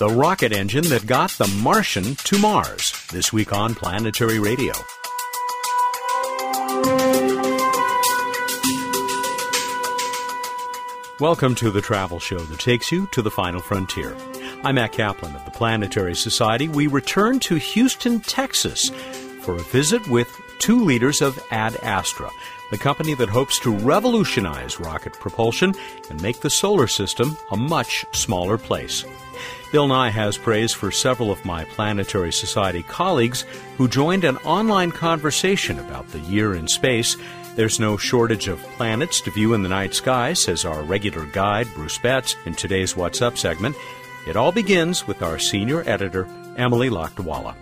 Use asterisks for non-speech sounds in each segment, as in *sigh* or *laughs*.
the rocket engine that got the Martian to Mars. This week on Planetary Radio. Welcome to the travel show that takes you to the final frontier. I'm Mat Kaplan of the Planetary Society. We return to Houston, Texas for a visit with two leaders of Ad Astra, the company that hopes to revolutionize rocket propulsion and make the solar system a much smaller place. Bill Nye has praise for several of my Planetary Society colleagues who joined an online conversation about the year in space there's no shortage of planets to view in the night sky, says our regular guide, Bruce Betts, in today's What's Up segment. It all begins with our senior editor, Emily Lakdawalla.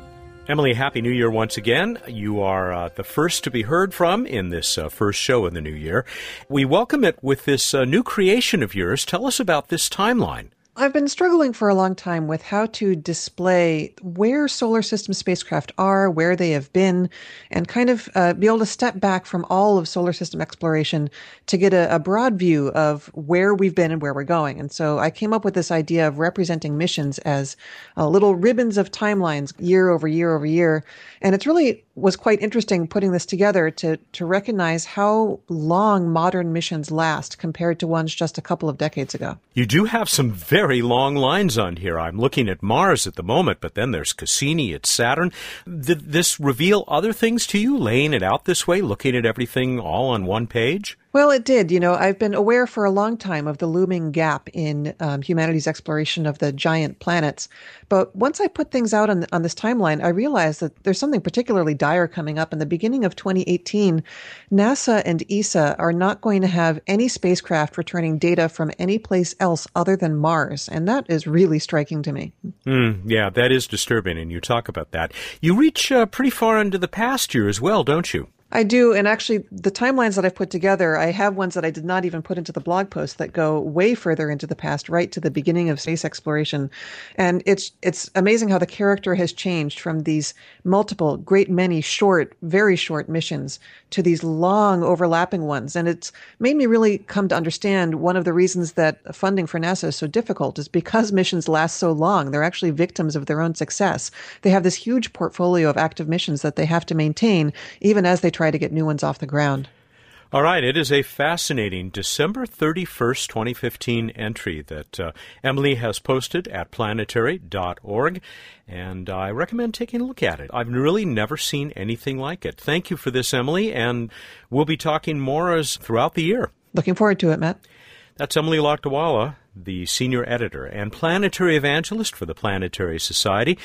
Emily, Happy New Year once again. You are uh, the first to be heard from in this uh, first show in the new year. We welcome it with this uh, new creation of yours. Tell us about this timeline. I've been struggling for a long time with how to display where solar system spacecraft are, where they have been, and kind of uh, be able to step back from all of solar system exploration to get a, a, broad view of where we've been and where we're going. And so I came up with this idea of representing missions as uh, little ribbons of timelines year over year over year. And it's really was quite interesting putting this together to to recognize how long modern missions last compared to ones just a couple of decades ago. You do have some very long lines on here. I'm looking at Mars at the moment, but then there's Cassini at Saturn. Did this reveal other things to you, laying it out this way, looking at everything all on one page? Well, it did. You know, I've been aware for a long time of the looming gap in um, humanity's exploration of the giant planets. But once I put things out on, on this timeline, I realized that there's something particularly dire coming up. In the beginning of 2018, NASA and ESA are not going to have any spacecraft returning data from any place else other than Mars. And that is really striking to me. Mm, yeah, that is disturbing. And you talk about that. You reach uh, pretty far into the past year as well, don't you? I do. And actually, the timelines that I've put together, I have ones that I did not even put into the blog post that go way further into the past, right to the beginning of space exploration. And it's, it's amazing how the character has changed from these multiple, great many short, very short missions to these long overlapping ones. And it's made me really come to understand one of the reasons that funding for NASA is so difficult is because missions last so long. They're actually victims of their own success. They have this huge portfolio of active missions that they have to maintain, even as they try to get new ones off the ground. All right, it is a fascinating December 31st, 2015 entry that uh, Emily has posted at planetary.org, and I recommend taking a look at it. I've really never seen anything like it. Thank you for this, Emily, and we'll be talking more as throughout the year. Looking forward to it, Matt. That's Emily Lakdawalla, the senior editor and planetary evangelist for the Planetary Society.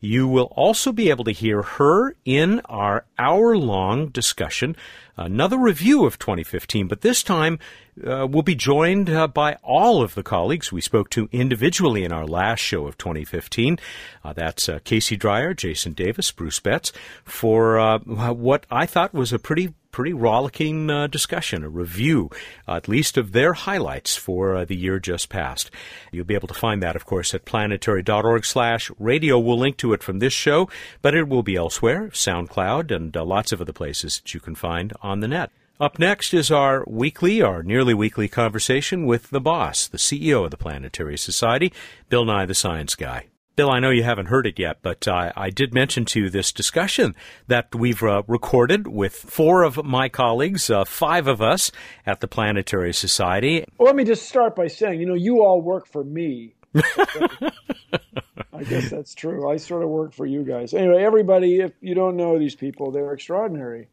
You will also be able to hear her in our hour long discussion, another review of 2015, but this time uh, we'll be joined uh, by all of the colleagues we spoke to individually in our last show of 2015. Uh, that's uh, Casey Dreyer, Jason Davis, Bruce Betts, for uh, what I thought was a pretty pretty rollicking uh, discussion, a review, uh, at least of their highlights for uh, the year just past. You'll be able to find that, of course, at planetary.org slash radio. We'll link to it from this show, but it will be elsewhere, SoundCloud, and uh, lots of other places that you can find on the net. Up next is our weekly, our nearly weekly conversation with the boss, the CEO of the Planetary Society, Bill Nye the Science Guy. Bill, I know you haven't heard it yet, but uh, I did mention to you this discussion that we've uh, recorded with four of my colleagues, uh, five of us at the Planetary Society. Well, let me just start by saying, you know, you all work for me. *laughs* I guess that's true. I sort of work for you guys. Anyway, everybody, if you don't know these people, they're extraordinary.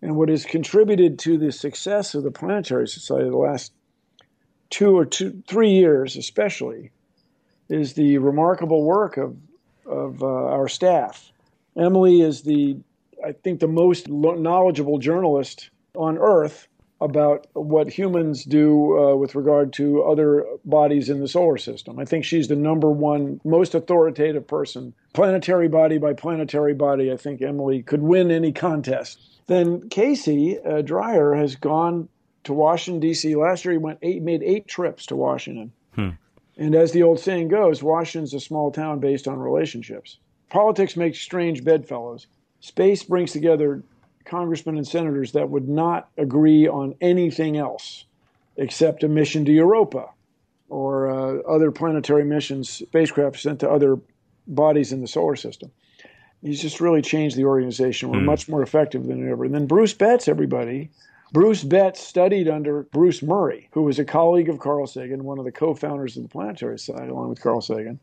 And what has contributed to the success of the Planetary Society the last two or two, three years, especially, is the remarkable work of, of uh, our staff. Emily is the, I think, the most knowledgeable journalist on Earth about what humans do uh, with regard to other bodies in the solar system. I think she's the number one most authoritative person. Planetary body by planetary body, I think Emily could win any contest. Then Casey uh, Dreyer has gone to Washington, D.C. Last year he went eight, made eight trips to Washington. Hmm. And as the old saying goes, Washington's a small town based on relationships. Politics makes strange bedfellows. Space brings together congressmen and senators that would not agree on anything else except a mission to Europa. or uh, other planetary missions, spacecraft sent to other bodies in the solar system. He's just really changed the organization. We're mm. much more effective than ever. And then Bruce Betts, everybody. Bruce Betts studied under Bruce Murray, who was a colleague of Carl Sagan, one of the co founders of the Planetary Society, along with Carl Sagan.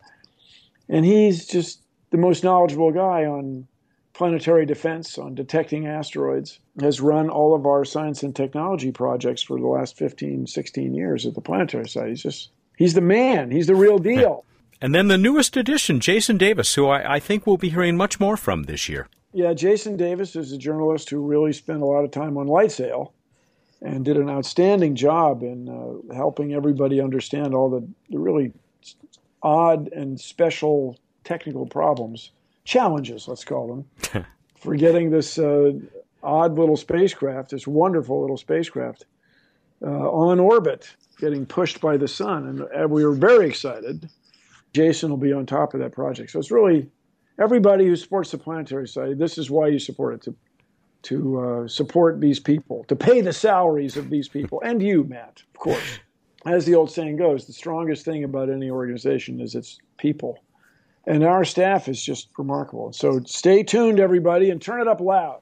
And he's just the most knowledgeable guy on planetary defense, on detecting asteroids, has run all of our science and technology projects for the last 15, 16 years at the Planetary Society. He's just, he's the man. He's the real deal. And then the newest addition, Jason Davis, who I, I think we'll be hearing much more from this year. Yeah, Jason Davis is a journalist who really spent a lot of time on LightSail and did an outstanding job in uh, helping everybody understand all the, the really odd and special technical problems, challenges, let's call them, *laughs* for getting this uh, odd little spacecraft, this wonderful little spacecraft, uh, on orbit, getting pushed by the sun. And, and we were very excited Jason will be on top of that project. So it's really everybody who supports the planetary society. This is why you support it to to uh, support these people, to pay the salaries of these people, and you, Matt, of course. As the old saying goes, the strongest thing about any organization is its people. And our staff is just remarkable. So stay tuned, everybody, and turn it up loud.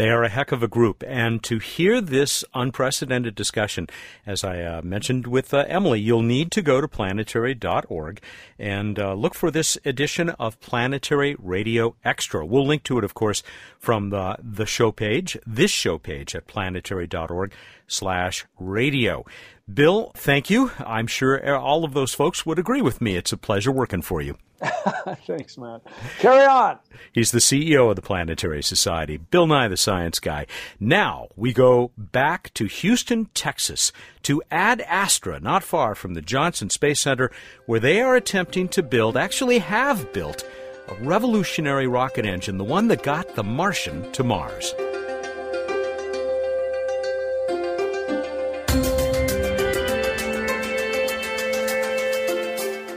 They are a heck of a group. And to hear this unprecedented discussion, as I uh, mentioned with uh, Emily, you'll need to go to planetary.org and uh, look for this edition of Planetary Radio Extra. We'll link to it, of course, from the, the show page, this show page at planetary.org slash radio. Bill, thank you. I'm sure all of those folks would agree with me. It's a pleasure working for you. *laughs* Thanks, Matt. Carry on. He's the CEO of the Planetary Society, Bill Nye the Science Guy. Now we go back to Houston, Texas, to Ad Astra, not far from the Johnson Space Center, where they are attempting to build, actually have built, a revolutionary rocket engine, the one that got the Martian to Mars.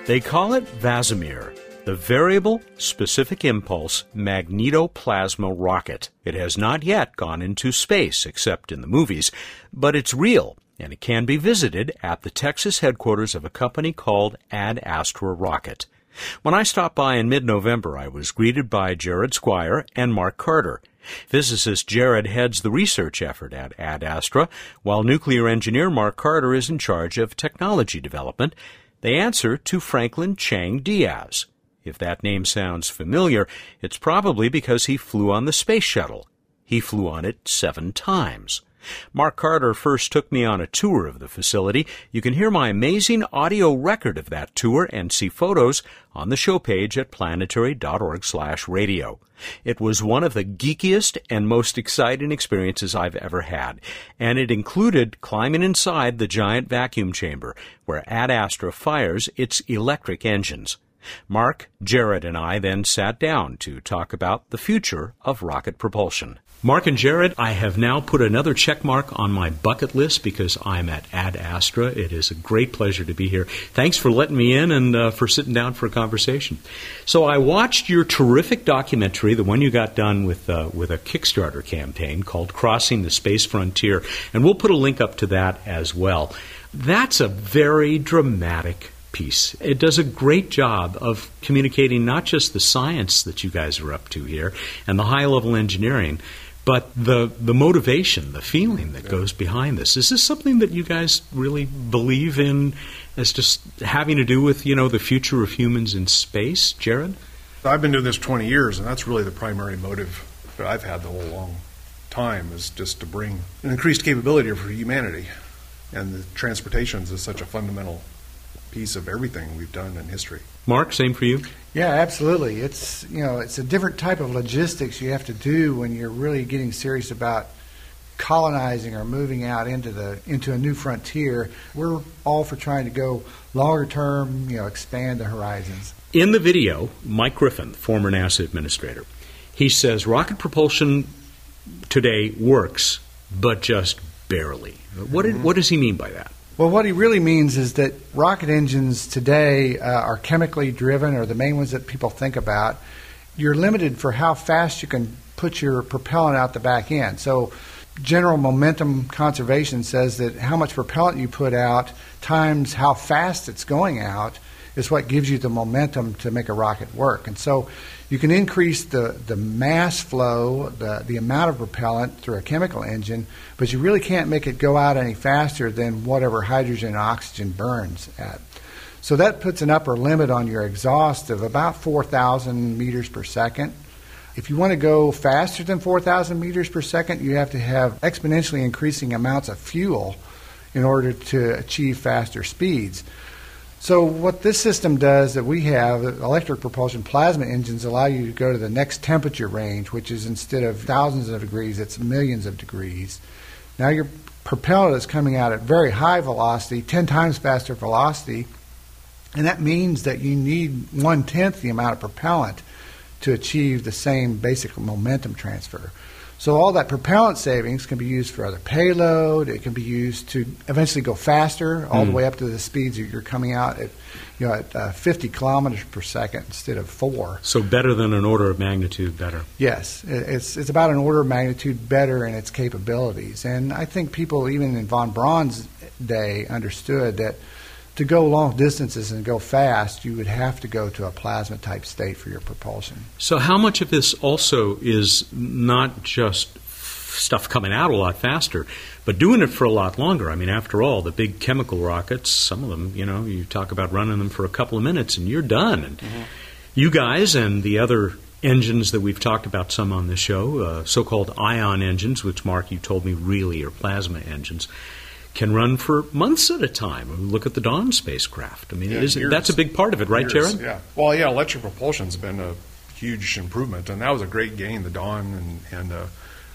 They call it VASIMR, the Variable Specific Impulse Magnetoplasma Rocket. It has not yet gone into space, except in the movies, but it's real, and it can be visited at the Texas headquarters of a company called Ad Astra Rocket. When I stopped by in mid-November, I was greeted by Jared Squire and Mark Carter. Physicist Jared heads the research effort at Ad Astra, while nuclear engineer Mark Carter is in charge of technology development they answer to Franklin Chang Diaz. If that name sounds familiar, it's probably because he flew on the space shuttle. He flew on it seven times. Mark Carter first took me on a tour of the facility. You can hear my amazing audio record of that tour and see photos on the show page at planetary.org/radio. It was one of the geekiest and most exciting experiences I've ever had, and it included climbing inside the giant vacuum chamber where Ad Astra fires its electric engines. Mark, Jared, and I then sat down to talk about the future of rocket propulsion. Mark and Jared, I have now put another check mark on my bucket list because I'm at Ad Astra. It is a great pleasure to be here. Thanks for letting me in and uh, for sitting down for a conversation. So I watched your terrific documentary, the one you got done with uh, with a Kickstarter campaign called Crossing the Space Frontier, and we'll put a link up to that as well. That's a very dramatic piece. It does a great job of communicating not just the science that you guys are up to here and the high level engineering, but the the motivation, the feeling that goes behind this. Is this something that you guys really believe in as just having to do with, you know, the future of humans in space, Jared? I've been doing this 20 years and that's really the primary motive that I've had the whole long time is just to bring an increased capability for humanity. And the transportations is such a fundamental piece of everything we've done in history. Mark, same for you. Yeah, absolutely. It's you know it's a different type of logistics you have to do when you're really getting serious about colonizing or moving out into the into a new frontier. We're all for trying to go longer term, you know, expand the horizons. In the video, Mike Griffin, former NASA administrator, he says rocket propulsion today works, but just barely. What, did, what does he mean by that? Well, what he really means is that rocket engines today uh, are chemically driven, or the main ones that people think about. You're limited for how fast you can put your propellant out the back end. So general momentum conservation says that how much propellant you put out times how fast it's going out is what gives you the momentum to make a rocket work. And so you can increase the, the mass flow, the, the amount of propellant through a chemical engine, but you really can't make it go out any faster than whatever hydrogen and oxygen burns at. So that puts an upper limit on your exhaust of about 4,000 meters per second. If you want to go faster than 4,000 meters per second, you have to have exponentially increasing amounts of fuel in order to achieve faster speeds. So, what this system does that we have, electric propulsion plasma engines allow you to go to the next temperature range, which is instead of thousands of degrees, it's millions of degrees. Now, your propellant is coming out at very high velocity, 10 times faster velocity, and that means that you need one tenth the amount of propellant to achieve the same basic momentum transfer. So all that propellant savings can be used for other payload. It can be used to eventually go faster, all mm. the way up to the speeds that you're coming out at, you know, at uh, 50 kilometers per second instead of four. So better than an order of magnitude better. Yes, it's it's about an order of magnitude better in its capabilities. And I think people even in von Braun's day understood that to go long distances and go fast, you would have to go to a plasma type state for your propulsion. So, how much of this also is not just stuff coming out a lot faster, but doing it for a lot longer? I mean, after all, the big chemical rockets, some of them, you know, you talk about running them for a couple of minutes and you're done. And mm-hmm. you guys and the other engines that we've talked about some on this show, uh, so called ion engines, which, Mark, you told me really are plasma engines can run for months at a time. Look at the Dawn spacecraft. I mean, yeah, that's a big part of it, right, years, Jared? Yeah. Well, yeah, electric propulsion's been a huge improvement, and that was a great gain. The Dawn and, and uh,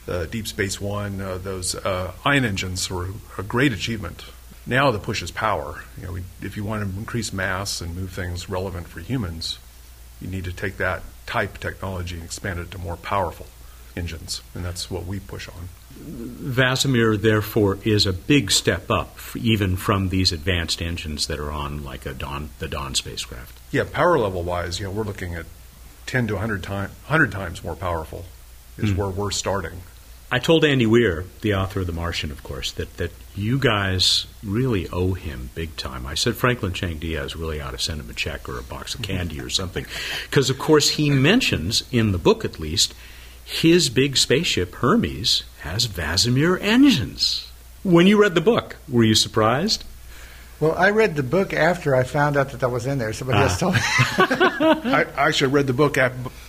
the Deep Space One, uh, those uh, ion engines were a great achievement. Now the push is power. You know, we, if you want to increase mass and move things relevant for humans, you need to take that type technology and expand it to more powerful engines, and that's what we push on. VASIMR, therefore, is a big step up, even from these advanced engines that are on, like a the Dawn spacecraft. Yeah, power level wise, you know, we're looking at 10 to 100, time, 100 times more powerful is mm. where we're starting. I told Andy Weir, the author of The Martian, of course, that, that you guys really owe him big time. I said Franklin Chang Diaz really ought to send him a check or a box of candy or something. Because, of course, he mentions, in the book at least, his big spaceship, Hermes, has VASIMR engines. When you read the book, were you surprised? Well, I read the book after I found out that that was in there. Somebody else ah. told me. *laughs* I actually read the book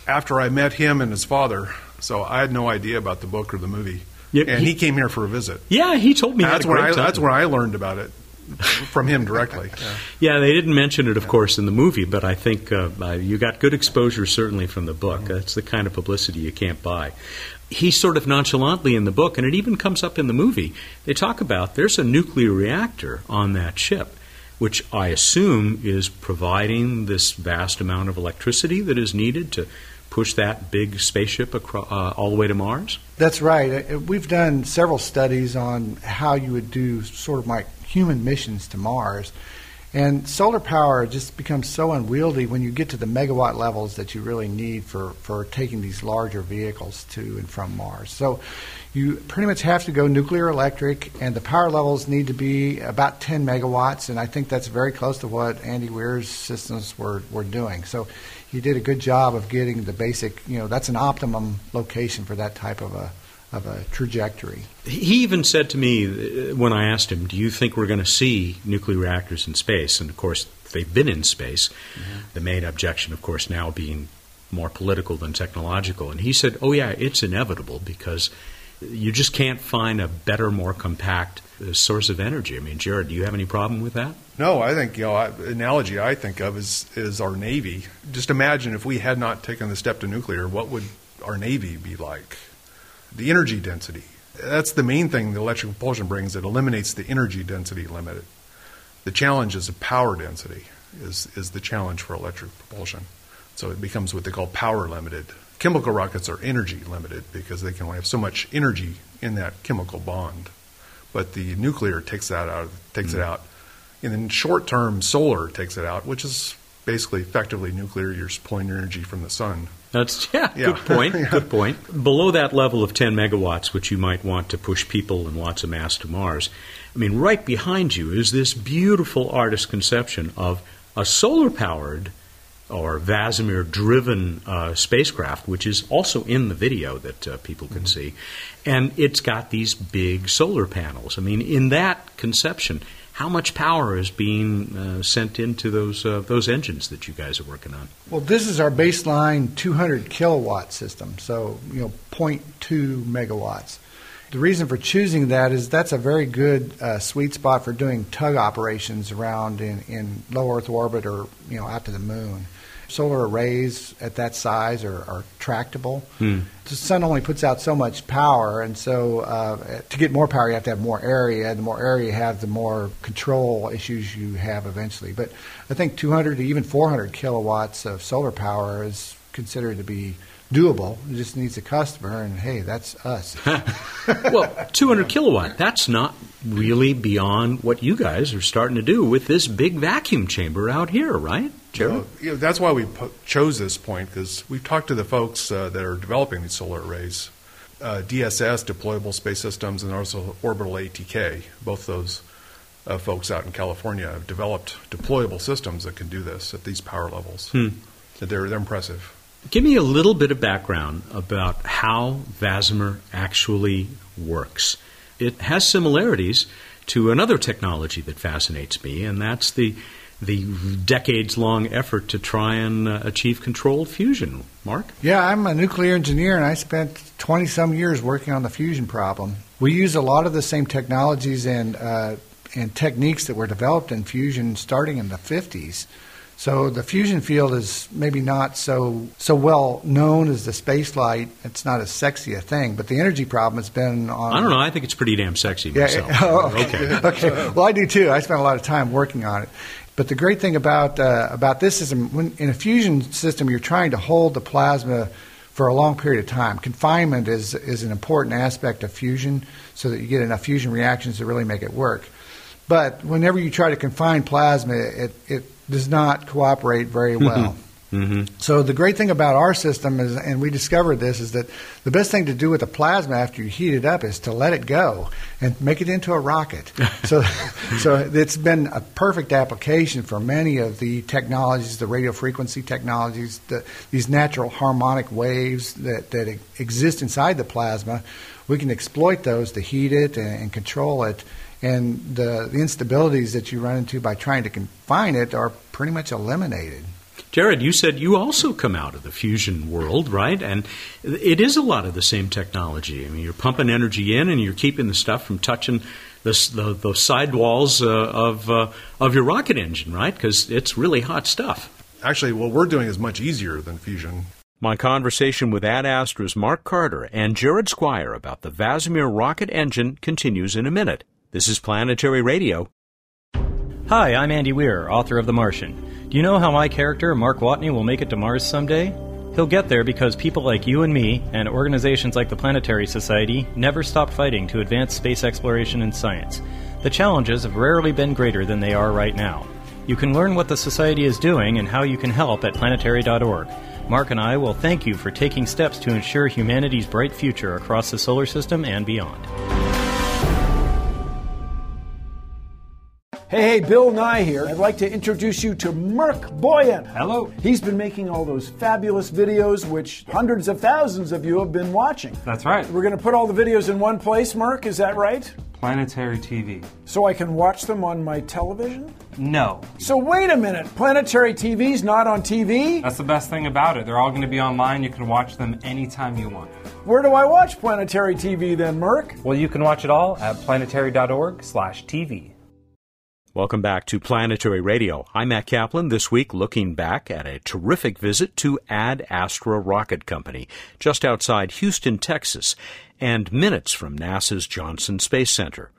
after I met him and his father, so I had no idea about the book or the movie. Yeah, and he, he, came here for a visit. Yeah, he told me. That's where I. Time. That's when I learned about it from him directly. *laughs* Yeah. yeah. they didn't mention it, of course, in the movie, but I think uh, uh, you got good exposure certainly from the book. Mm-hmm. That's the kind of publicity you can't buy. He sort of nonchalantly in the book, and it even comes up in the movie. They talk about there's a nuclear reactor on that ship, which I assume is providing this vast amount of electricity that is needed to push that big spaceship across, uh, all the way to Mars? That's right. Uh, we've done several studies on how you would do sort of like human missions to Mars. And solar power just becomes so unwieldy when you get to the megawatt levels that you really need for, for taking these larger vehicles to and from Mars. So you pretty much have to go nuclear electric, and the power levels need to be about 10 megawatts, and I think that's very close to what Andy Weir's systems were, were doing. So he did a good job of getting the basic, you know, that's an optimum location for that type of a of a trajectory. He even said to me uh, when I asked him, "Do you think we're going to see nuclear reactors in space?" And of course, they've been in space. Mm-hmm. The main objection, of course, now being more political than technological. And he said, "Oh yeah, it's inevitable because you just can't find a better, more compact uh, source of energy." I mean, Jared, do you have any problem with that? No, I think you know, analogy I think of is is our navy. Just imagine if we had not taken the step to nuclear, what would our navy be like? the energy density. That's the main thing the electric propulsion brings. It eliminates the energy density limit. The challenge is the power density is, is the challenge for electric propulsion. So it becomes what they call power limited. Chemical rockets are energy limited because they can only have so much energy in that chemical bond. But the nuclear takes that out takes mm-hmm. it out. And then short term solar takes it out, which is basically effectively nuclear. You're pulling your energy from the sun That's yeah, Yeah. good point. *laughs* Yeah. Good point. Below that level of 10 megawatts, which you might want to push people and lots of mass to Mars, I mean, right behind you is this beautiful artist conception of a solar-powered or VASIMR-driven uh, spacecraft, which is also in the video that uh, people can see, and it's got these big solar panels. I mean, in that conception, how much power is being uh, sent into those uh, those engines that you guys are working on? Well, this is our baseline 200 kilowatt system, so you know 0.2 megawatts. The reason for choosing that is that's a very good uh, sweet spot for doing tug operations around in, in low Earth orbit or you know out to the moon. Solar arrays at that size are, are tractable. Hmm. The sun only puts out so much power, and so uh, to get more power, you have to have more area. The more area you have, the more control issues you have eventually. But I think 200 to even 400 kilowatts of solar power is considered to be doable. It just needs a customer, and hey, that's us. *laughs* well, 200 kilowatt, that's not really beyond what you guys are starting to do with this big vacuum chamber out here, right, Well, you know, that's why we po- chose this point because we've talked to the folks uh, that are developing these solar arrays, uh, DSS, Deployable Space Systems, and also Orbital ATK. Both those uh, folks out in California have developed deployable systems that can do this at these power levels. Hmm. They're, they're impressive. Give me a little bit of background about how VASIMR actually works. It has similarities to another technology that fascinates me, and that's the the decades long effort to try and uh, achieve controlled fusion. Mark? Yeah, I'm a nuclear engineer, and I spent 20 some years working on the fusion problem. We use a lot of the same technologies and uh, and techniques that were developed in fusion starting in the 50s. So the fusion field is maybe not so so well known as the space flight. It's not as sexy a thing, but the energy problem has been on. I don't know. I think it's pretty damn sexy Yeah, myself. oh, *laughs* okay. *laughs* okay. Well, I do too. I spent a lot of time working on it. But the great thing about uh, about this system, when in a fusion system, you're trying to hold the plasma for a long period of time. Confinement is is an important aspect of fusion, so that you get enough fusion reactions to really make it work. But whenever you try to confine plasma, it it does not cooperate very *laughs* well. Hmm So the great thing about our system is, and we discovered this, is that the best thing to do with the plasma after you heat it up is to let it go and make it into a rocket. *laughs* so, so it's been a perfect application for many of the technologies, the radio frequency technologies, the, these natural harmonic waves that that exist inside the plasma. We can exploit those to heat it and, and control it. And the, the instabilities that you run into by trying to confine it are pretty much eliminated. Jared, you said you also come out of the fusion world, right? And it is a lot of the same technology. I mean, you're pumping energy in, and you're keeping the stuff from touching the the, the sidewalls uh, of uh, of your rocket engine, right? Because it's really hot stuff. Actually, what we're doing is much easier than fusion. My conversation with Ad Astra's Mark Carter and Jared Squire about the VASIMR rocket engine continues in a minute. This is Planetary Radio. Hi, I'm Andy Weir, author of The Martian. Do you know how my character, Mark Watney, will make it to Mars someday? He'll get there because people like you and me, and organizations like the Planetary Society, never stop fighting to advance space exploration and science. The challenges have rarely been greater than they are right now. You can learn what the Society is doing and how you can help at planetary.org. Mark and I will thank you for taking steps to ensure humanity's bright future across the solar system and beyond. Hey, hey, Bill Nye here. I'd like to introduce you to Mark Boyan. Hello. He's been making all those fabulous videos, which hundreds of thousands of you have been watching. That's right. We're going to put all the videos in one place, Mark, is that right? Planetary TV. So I can watch them on my television? No. So wait a minute, Planetary TV's not on TV? That's the best thing about it. They're all going to be online. You can watch them anytime you want. Where do I watch Planetary TV then, Mark? Well, you can watch it all at planetary.org/tv. Welcome back to Planetary Radio. I'm Mat Kaplan, this week looking back at a terrific visit to Ad Astra Rocket Company, just outside Houston, Texas, and minutes from NASA's Johnson Space Center.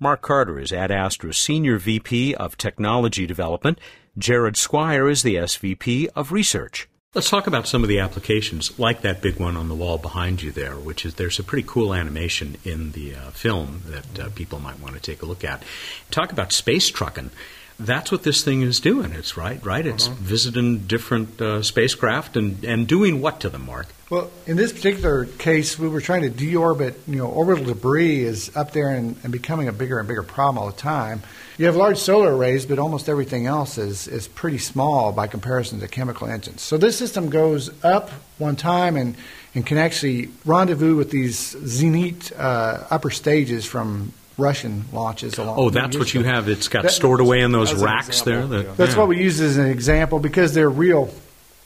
Mark Carter is Ad Astra's Senior VP of Technology Development. Jared Squire is the SVP of Research. Let's talk about some of the applications, like that big one on the wall behind you there, which is there's a pretty cool animation in the uh, film that uh, people might want to take a look at. Talk about space trucking. That's what this thing is doing. It's right, right. It's Uh-huh. visiting different uh, spacecraft and and doing what to them, Mark? Well, in this particular case, we were trying to deorbit, you know, orbital debris is up there and, and becoming a bigger and bigger problem all the time. You have large solar arrays, but almost everything else is, is pretty small by comparison to chemical engines. So this system goes up one time and, and can actually rendezvous with these Zenit uh, upper stages from Russian launches. Along Oh, that's what you have. It's got That- stored away in those racks there. that- yeah. That's yeah. what we use as an example because they're real.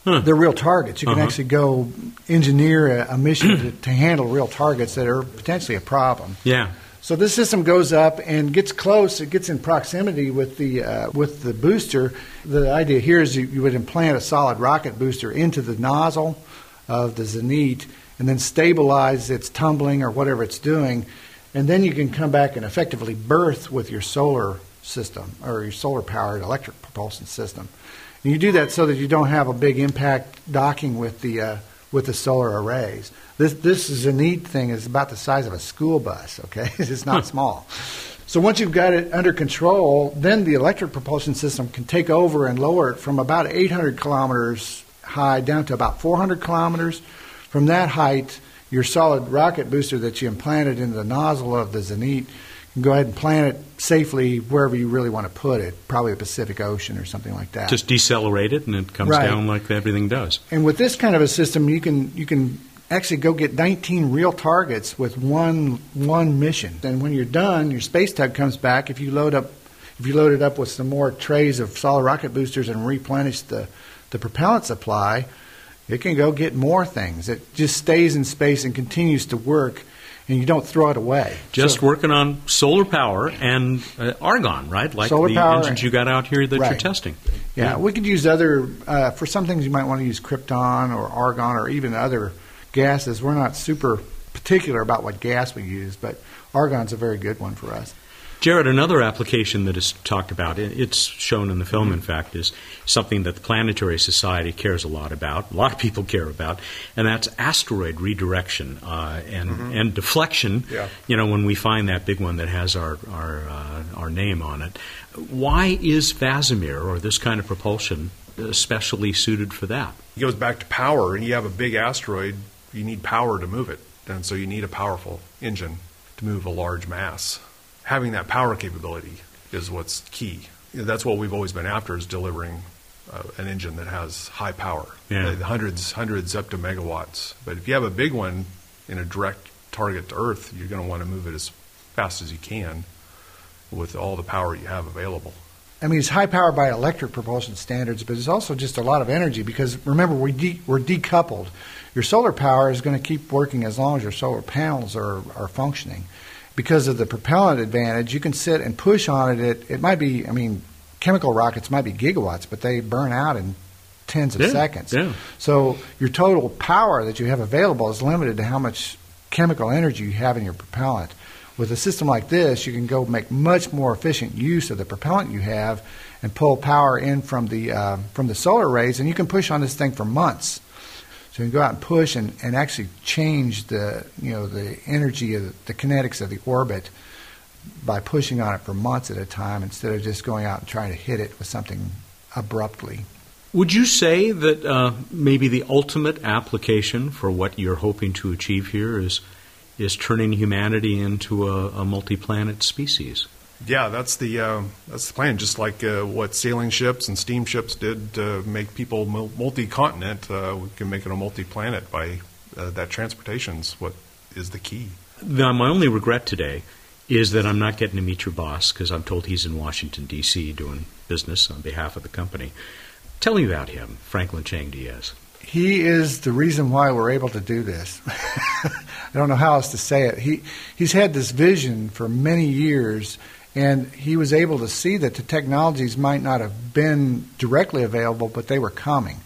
Huh. They're real targets. You can Uh-huh. actually go engineer a, a mission to, to handle real targets that are potentially a problem. Yeah. So this system goes up and gets close. It gets in proximity with the uh, with the booster. The idea here is you, you would implant a solid rocket booster into the nozzle of the Zenit, and then stabilize its tumbling or whatever it's doing, and then you can come back and effectively berth with your solar system or your solar powered electric propulsion system. And you do that so that you don't have a big impact docking with the uh, with the solar arrays. This this is a neat thing. It's about the size of a school bus. Okay, *laughs* it's not small. So once you've got it under control, then the electric propulsion system can take over and lower it from about 800 kilometers high down to about 400 kilometers. From that height, your solid rocket booster that you implanted into the nozzle of the Zenit can go ahead and plant it safely wherever you really want to put it, probably the Pacific Ocean or something like that. Just decelerate it, and it comes Right. down like everything does. And with this kind of a system, you can you can actually go get 19 real targets with one one mission. And when you're done, your space tug comes back. If you load up if you load it up with some more trays of solid rocket boosters and replenish the the propellant supply, it can go get more things. It just stays in space and continues to work, and you don't throw it away. Just So- working on solar power and uh, argon, right? Like the power engines you got out here that you're Right. testing. Yeah, we could use other uh, for some things. You might want to use krypton or argon or even other gases. We're not super particular about what gas we use, but argon's a very good one for us. Jared, another application that is talked about, it's shown in the film, in fact, is something that the Planetary Society cares a lot about. A lot of people care about, and that's asteroid redirection uh, and and deflection. Yeah. You know, when we find that big one that has our our uh, our name on it, why is VASIMR or this kind of propulsion especially suited for that? It goes back to power. And you have a big asteroid, you need power to move it. And so you need a powerful engine to move a large mass. Having that power capability is what's key. You know, That's what we've always been after is delivering uh, an engine that has high power. Yeah. Hundreds, hundreds up to megawatts. But if you have a big one in a direct target to Earth, you're going to want to move it as fast as you can with all the power you have available. I mean, it's high power by electric propulsion standards, but it's also just a lot of energy because remember, we de- we're decoupled. Your solar power is going to keep working as long as your solar panels are, are functioning. Because of the propellant advantage, you can sit and push on it. It, it might be, I mean, chemical rockets might be gigawatts, but they burn out in tens of Yeah, seconds. yeah. So your total power that you have available is limited to how much chemical energy you have in your propellant. With a system like this, you can go make much more efficient use of the propellant you have and pull power in from the uh, from the solar rays, and you can push on this thing for months. So you can go out and push and, and actually change the you know the energy of the, the kinetics of the orbit by pushing on it for months at a time instead of just going out and trying to hit it with something abruptly. Would you say that uh, maybe the ultimate application for what you're hoping to achieve here is is turning humanity into a, a multi-planet species? Yeah, that's the uh, that's the plan. Just like uh, what sailing ships and steamships did to make people multi-continent, uh, we can make it a multi-planet by uh, that. Transportation's what is the key. Now, my only regret today is that I'm not getting to meet your boss because I'm told he's in Washington D.C. doing business on behalf of the company. Tell me about him, Franklin Chang Diaz. He is the reason why we're able to do this. *laughs* I don't know how else to say it. He he's had this vision for many years, and he was able to see that the technologies might not have been directly available, but they were coming.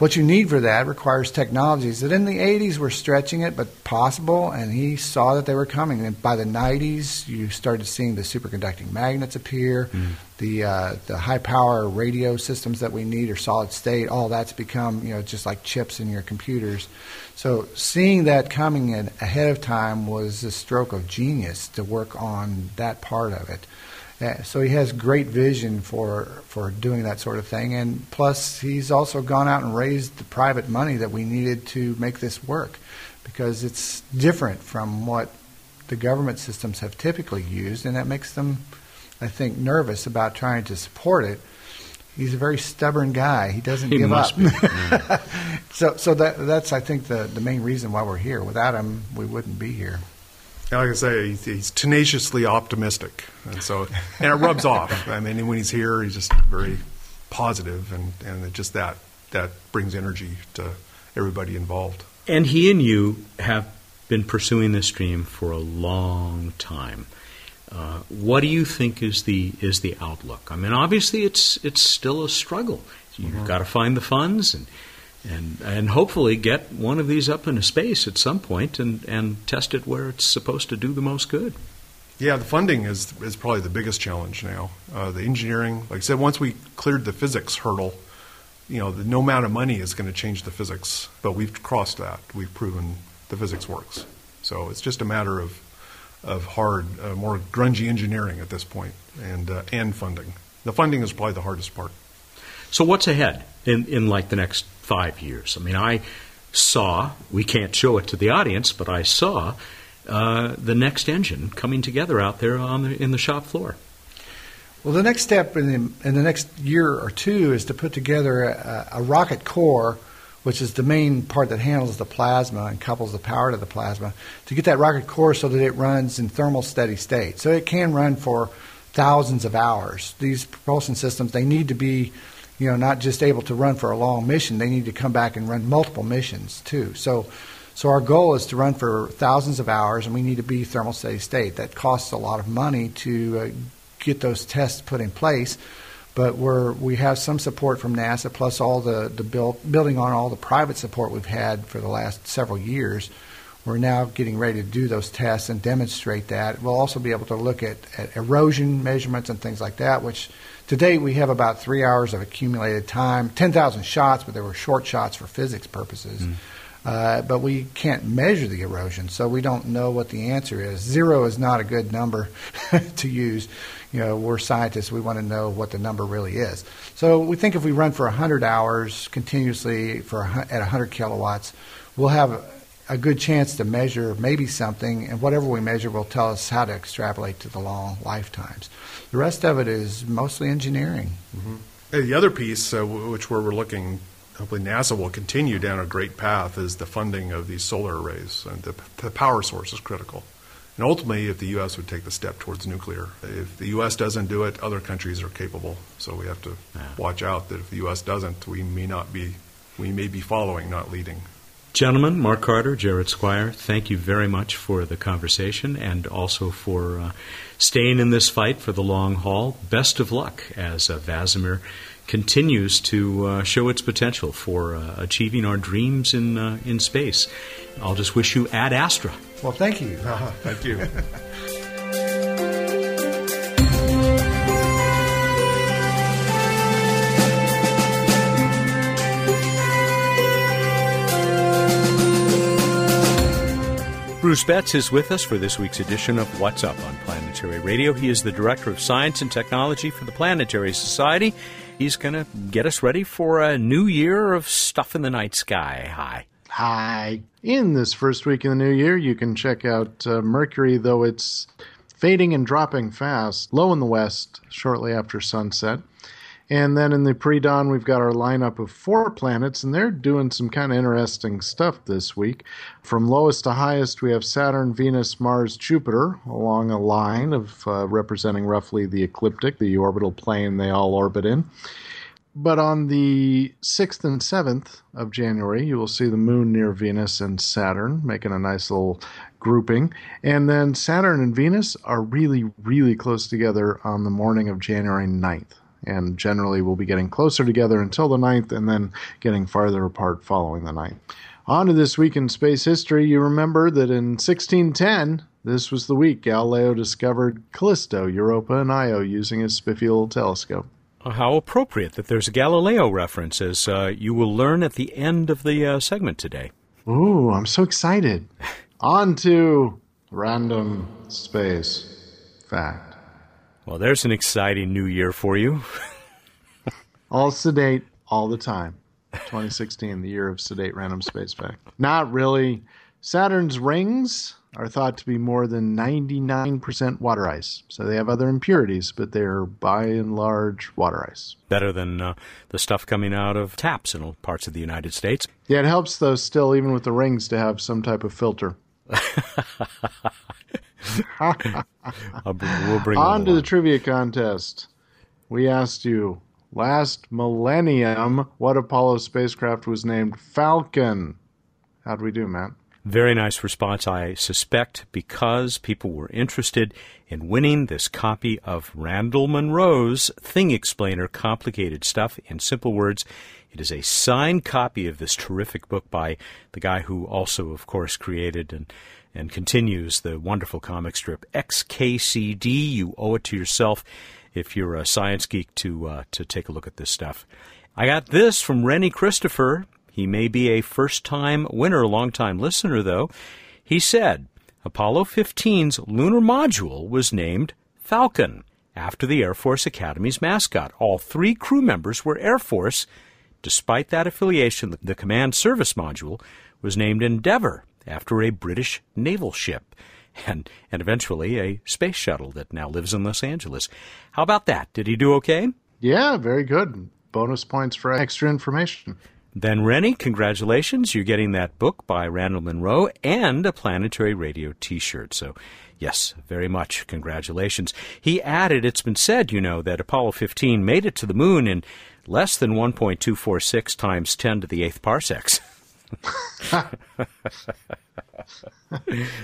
What you need for that requires technologies that in the 80s were stretching it, but possible, and he saw that they were coming. And by the 90s, you started seeing the superconducting magnets appear, the uh, the high power radio systems that we need are solid state. All that's become you know just like chips in your computers. So seeing that coming in ahead of time was a stroke of genius to work on that part of it. So he has great vision for for doing that sort of thing, and plus he's also gone out and raised the private money that we needed to make this work, because it's different from what the government systems have typically used, and that makes them, I think, nervous about trying to support it. He's a very stubborn guy. He doesn't He give must up. be, yeah. *laughs* so, so that that's I think the the main reason why we're here. Without him, we wouldn't be here. And like I say, he's, he's tenaciously optimistic, and so and it rubs off. I mean, when he's here, he's just very positive, and and it just that that brings energy to everybody involved. And he and you have been pursuing this dream for a long time. Uh, what do you think is the is the outlook? I mean, obviously, it's it's still a struggle. You've got to find the funds and and and hopefully get one of these up into space at some point and and test it where it's supposed to do the most good. Yeah, the funding is is probably the biggest challenge now. Uh, the engineering, like I said, once we cleared the physics hurdle, you know, the, no amount of money is going to change the physics. But we've crossed that. We've proven the physics works. So it's just a matter of of hard, uh, more grungy engineering at this point, and uh, and funding. The funding is probably the hardest part. So what's ahead in, in like the next five years? I mean, I saw, we can't show it to the audience, but I saw uh, the next engine coming together out there on the, in the shop floor. Well, the next step in the, in the next year or two is to put together a, a rocket core, which is the main part that handles the plasma and couples the power to the plasma, to get that rocket core so that it runs in thermal steady state. So it can run for thousands of hours. These propulsion systems, they need to be, you know, not just able to run for a long mission, they need to come back and run multiple missions too. So so our goal is to run for thousands of hours, and we need to be thermal steady state. That costs a lot of money to uh, get those tests put in place, but we're we have some support from NASA, plus all the the build, building on all the private support we've had for the last several years. We're now getting ready to do those tests and demonstrate that. We'll also be able to look at, at erosion measurements and things like that, which to date we have about three hours of accumulated time, 10,000 shots, but they were short shots for physics purposes. Uh, but we can't measure the erosion, so we don't know what the answer is. Zero is not a good number *laughs* to use. You know, we're scientists; we want to know what the number really is. So we think if we run for 100 hours continuously for a at 100 kilowatts, we'll have a, a good chance to measure maybe something, and whatever we measure will tell us how to extrapolate to the long lifetimes. The rest of it is mostly engineering. Uh, The other piece, uh, w- which where we're looking, hopefully NASA will continue down a great path, is the funding of these solar arrays. And the, the power source is critical. And ultimately, if the U.S. would take the step towards nuclear, if the U.S. doesn't do it, other countries are capable. So we have to watch out that if the U.S. doesn't, we may not be, we may be following, not leading. Gentlemen, Mark Carter, Jared Squire, thank you very much for the conversation and also for uh, staying in this fight for the long haul. Best of luck as uh, VASIMR continues to uh, show its potential for uh, achieving our dreams in uh, in space. I'll just wish you ad astra. Well, thank you. *laughs* Thank you. *laughs* Bruce Betts is with us for this week's edition of What's Up on Planetary Radio. He is the Director of Science and Technology for the Planetary Society. He's going to get us ready for a new year of stuff in the night sky. Hi. Hi. In this first week in the new year, you can check out uh, Mercury, though it's fading and dropping fast, low in the west shortly after sunset. And then in the pre dawn, we've got our lineup of four planets, and they're doing some kind of interesting stuff this week. From lowest to highest, we have Saturn, Venus, Mars, Jupiter along a line of uh, representing roughly the ecliptic, the orbital plane they all orbit in. But on the 6th and 7th of January, you will see the moon near Venus and Saturn, making a nice little grouping. And then Saturn and Venus are really, really close together on the morning of January 9th. And generally, we'll be getting closer together until the 9th and then getting farther apart following the 9th. On to this week in space history, you remember that in 1610, this was the week Galileo discovered Callisto, Europa, and Io using his spiffy little telescope. Uh, How appropriate that there's a Galileo reference, as uh, you will learn at the end of the uh, segment today. Ooh, I'm so excited. *laughs* On to random space fact. Well, there's an exciting new year for you. *laughs* all sedate all the time. 2016, the year of sedate random space fact. Not really. Saturn's rings are thought to be more than 99% water ice. So they have other impurities, but they're by and large water ice. Better than uh, the stuff coming out of taps in all parts of the United States. Yeah, it helps, though, still, even with the rings, to have some type of filter. *laughs* *laughs* we'll bring On to the trivia contest. We asked you last millennium what Apollo spacecraft was named Falcon. How'd we do, Mat? Very nice response, I suspect, because people were interested in winning this copy of Randall Munroe's Thing Explainer Complicated Stuff in Simple Words. It is a signed copy of this terrific book by the guy who also, of course, created and, and continues the wonderful comic strip XKCD. You owe it to yourself if you're a science geek to, uh, to take a look at this stuff. I got this from Rennie Christopher. He may be a first time winner, long time listener, though. He said Apollo 15's lunar module was named Falcon after the Air Force Academy's mascot. All three crew members were Air Force. Despite that affiliation, the command service module was named Endeavour after a British naval ship and, and eventually a space shuttle that now lives in Los Angeles. How about that? Did he do okay? Yeah, very good. Bonus points for extra information. Then, Rennie, congratulations. You're getting that book by Randall Munroe and a Planetary Radio t shirt. So, yes, very much congratulations. He added, it's been said, you know, that Apollo 15 made it to the moon in less than 1.246 times 10 to the eighth parsecs. *laughs* *laughs*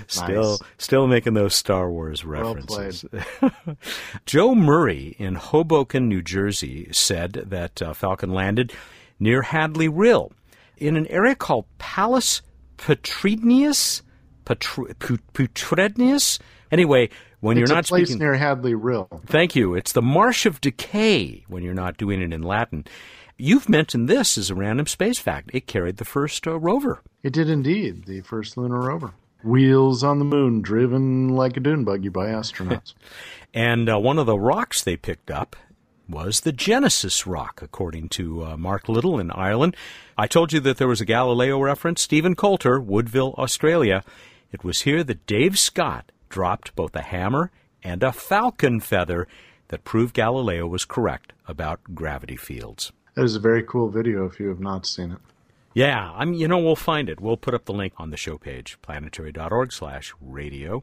still, nice. still making those Star Wars references. Well *laughs* Joe Murray in Hoboken, New Jersey, said that uh, Falcon landed near Hadley Rill in an area called Palus Petridnius. Putrednius? Anyway, when it's you're not a place speaking, near Hadley Rill. Thank you. It's the Marsh of Decay when you're not doing it in Latin. You've mentioned this as a random space fact. It carried the first uh, rover. It did indeed, the first lunar rover. Wheels on the moon, driven like a dune buggy by astronauts. *laughs* and uh, one of the rocks they picked up was the Genesis rock, according to uh, Mark Little in Ireland. I told you that there was a Galileo reference. Stephen Coulter, Woodville, Australia. It was here that Dave Scott dropped both a hammer and a falcon feather that proved Galileo was correct about gravity fields. That is a very cool video if you have not seen it. Yeah, I'm. You know, we'll find it. We'll put up the link on the show page, planetary.org/radio.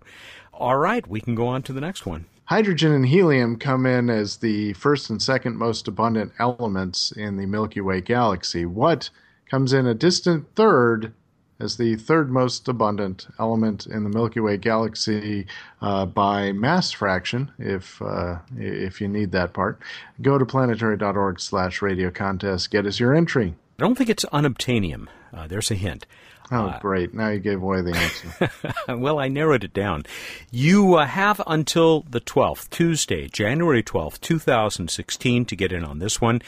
All right, we can go on to the next one. Hydrogen and helium come in as the first and second most abundant elements in the Milky Way galaxy. What comes in a distant third as the third most abundant element in the Milky Way galaxy uh, by mass fraction, if uh, if you need that part. Go to planetary.org/radio contest. Get us your entry. I don't think it's unobtainium. Uh, there's a hint. Oh, uh, great. Now you gave away the *laughs* answer. well, I narrowed it down. You uh, have until the 12th, Tuesday, January 12th, 2016, to get in on this one.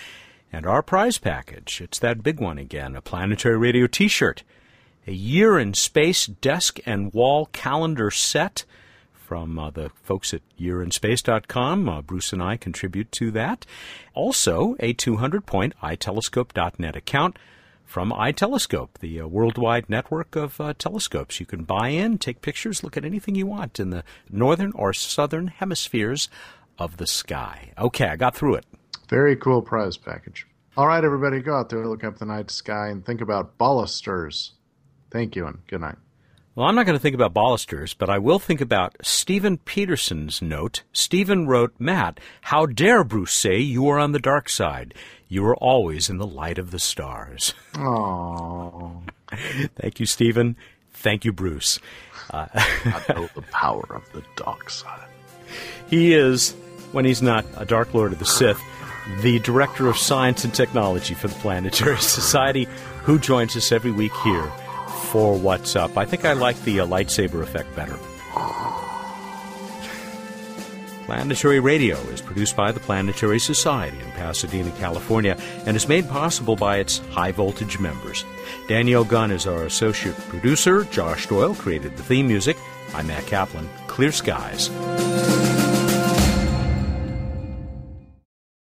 And our prize package, it's that big one again, a Planetary Radio t shirt, a year in space desk and wall calendar set from uh, the folks at yearinspace.com. Uh, Bruce and I contribute to that. Also, a 200 point itelescope.net account from iTelescope, the uh, worldwide network of uh, telescopes. You can buy in, take pictures, look at anything you want in the northern or southern hemispheres of the sky. Okay, I got through it. Very cool prize package. All right, everybody, go out there, look up the night sky, and think about balusters. Thank you, and good night. Well, I'm not going to think about balusters, but I will think about Stephen Peterson's note. Stephen wrote, Mat, how dare Bruce say you are on the dark side? You are always in the light of the stars. Oh. *laughs* Thank you, Stephen. Thank you, Bruce. Uh, *laughs* I know the power of the dark side. He is, when he's not a Dark Lord of the Sith, the Director of Science and Technology for the Planetary *laughs* Society, who joins us every week here for What's Up. I think I like the uh, lightsaber effect better. Planetary Radio is produced by the Planetary Society in Pasadena, California, and is made possible by its high voltage members. Danielle Gunn is our associate producer. Josh Doyle created the theme music. I'm Mat Kaplan. Clear skies.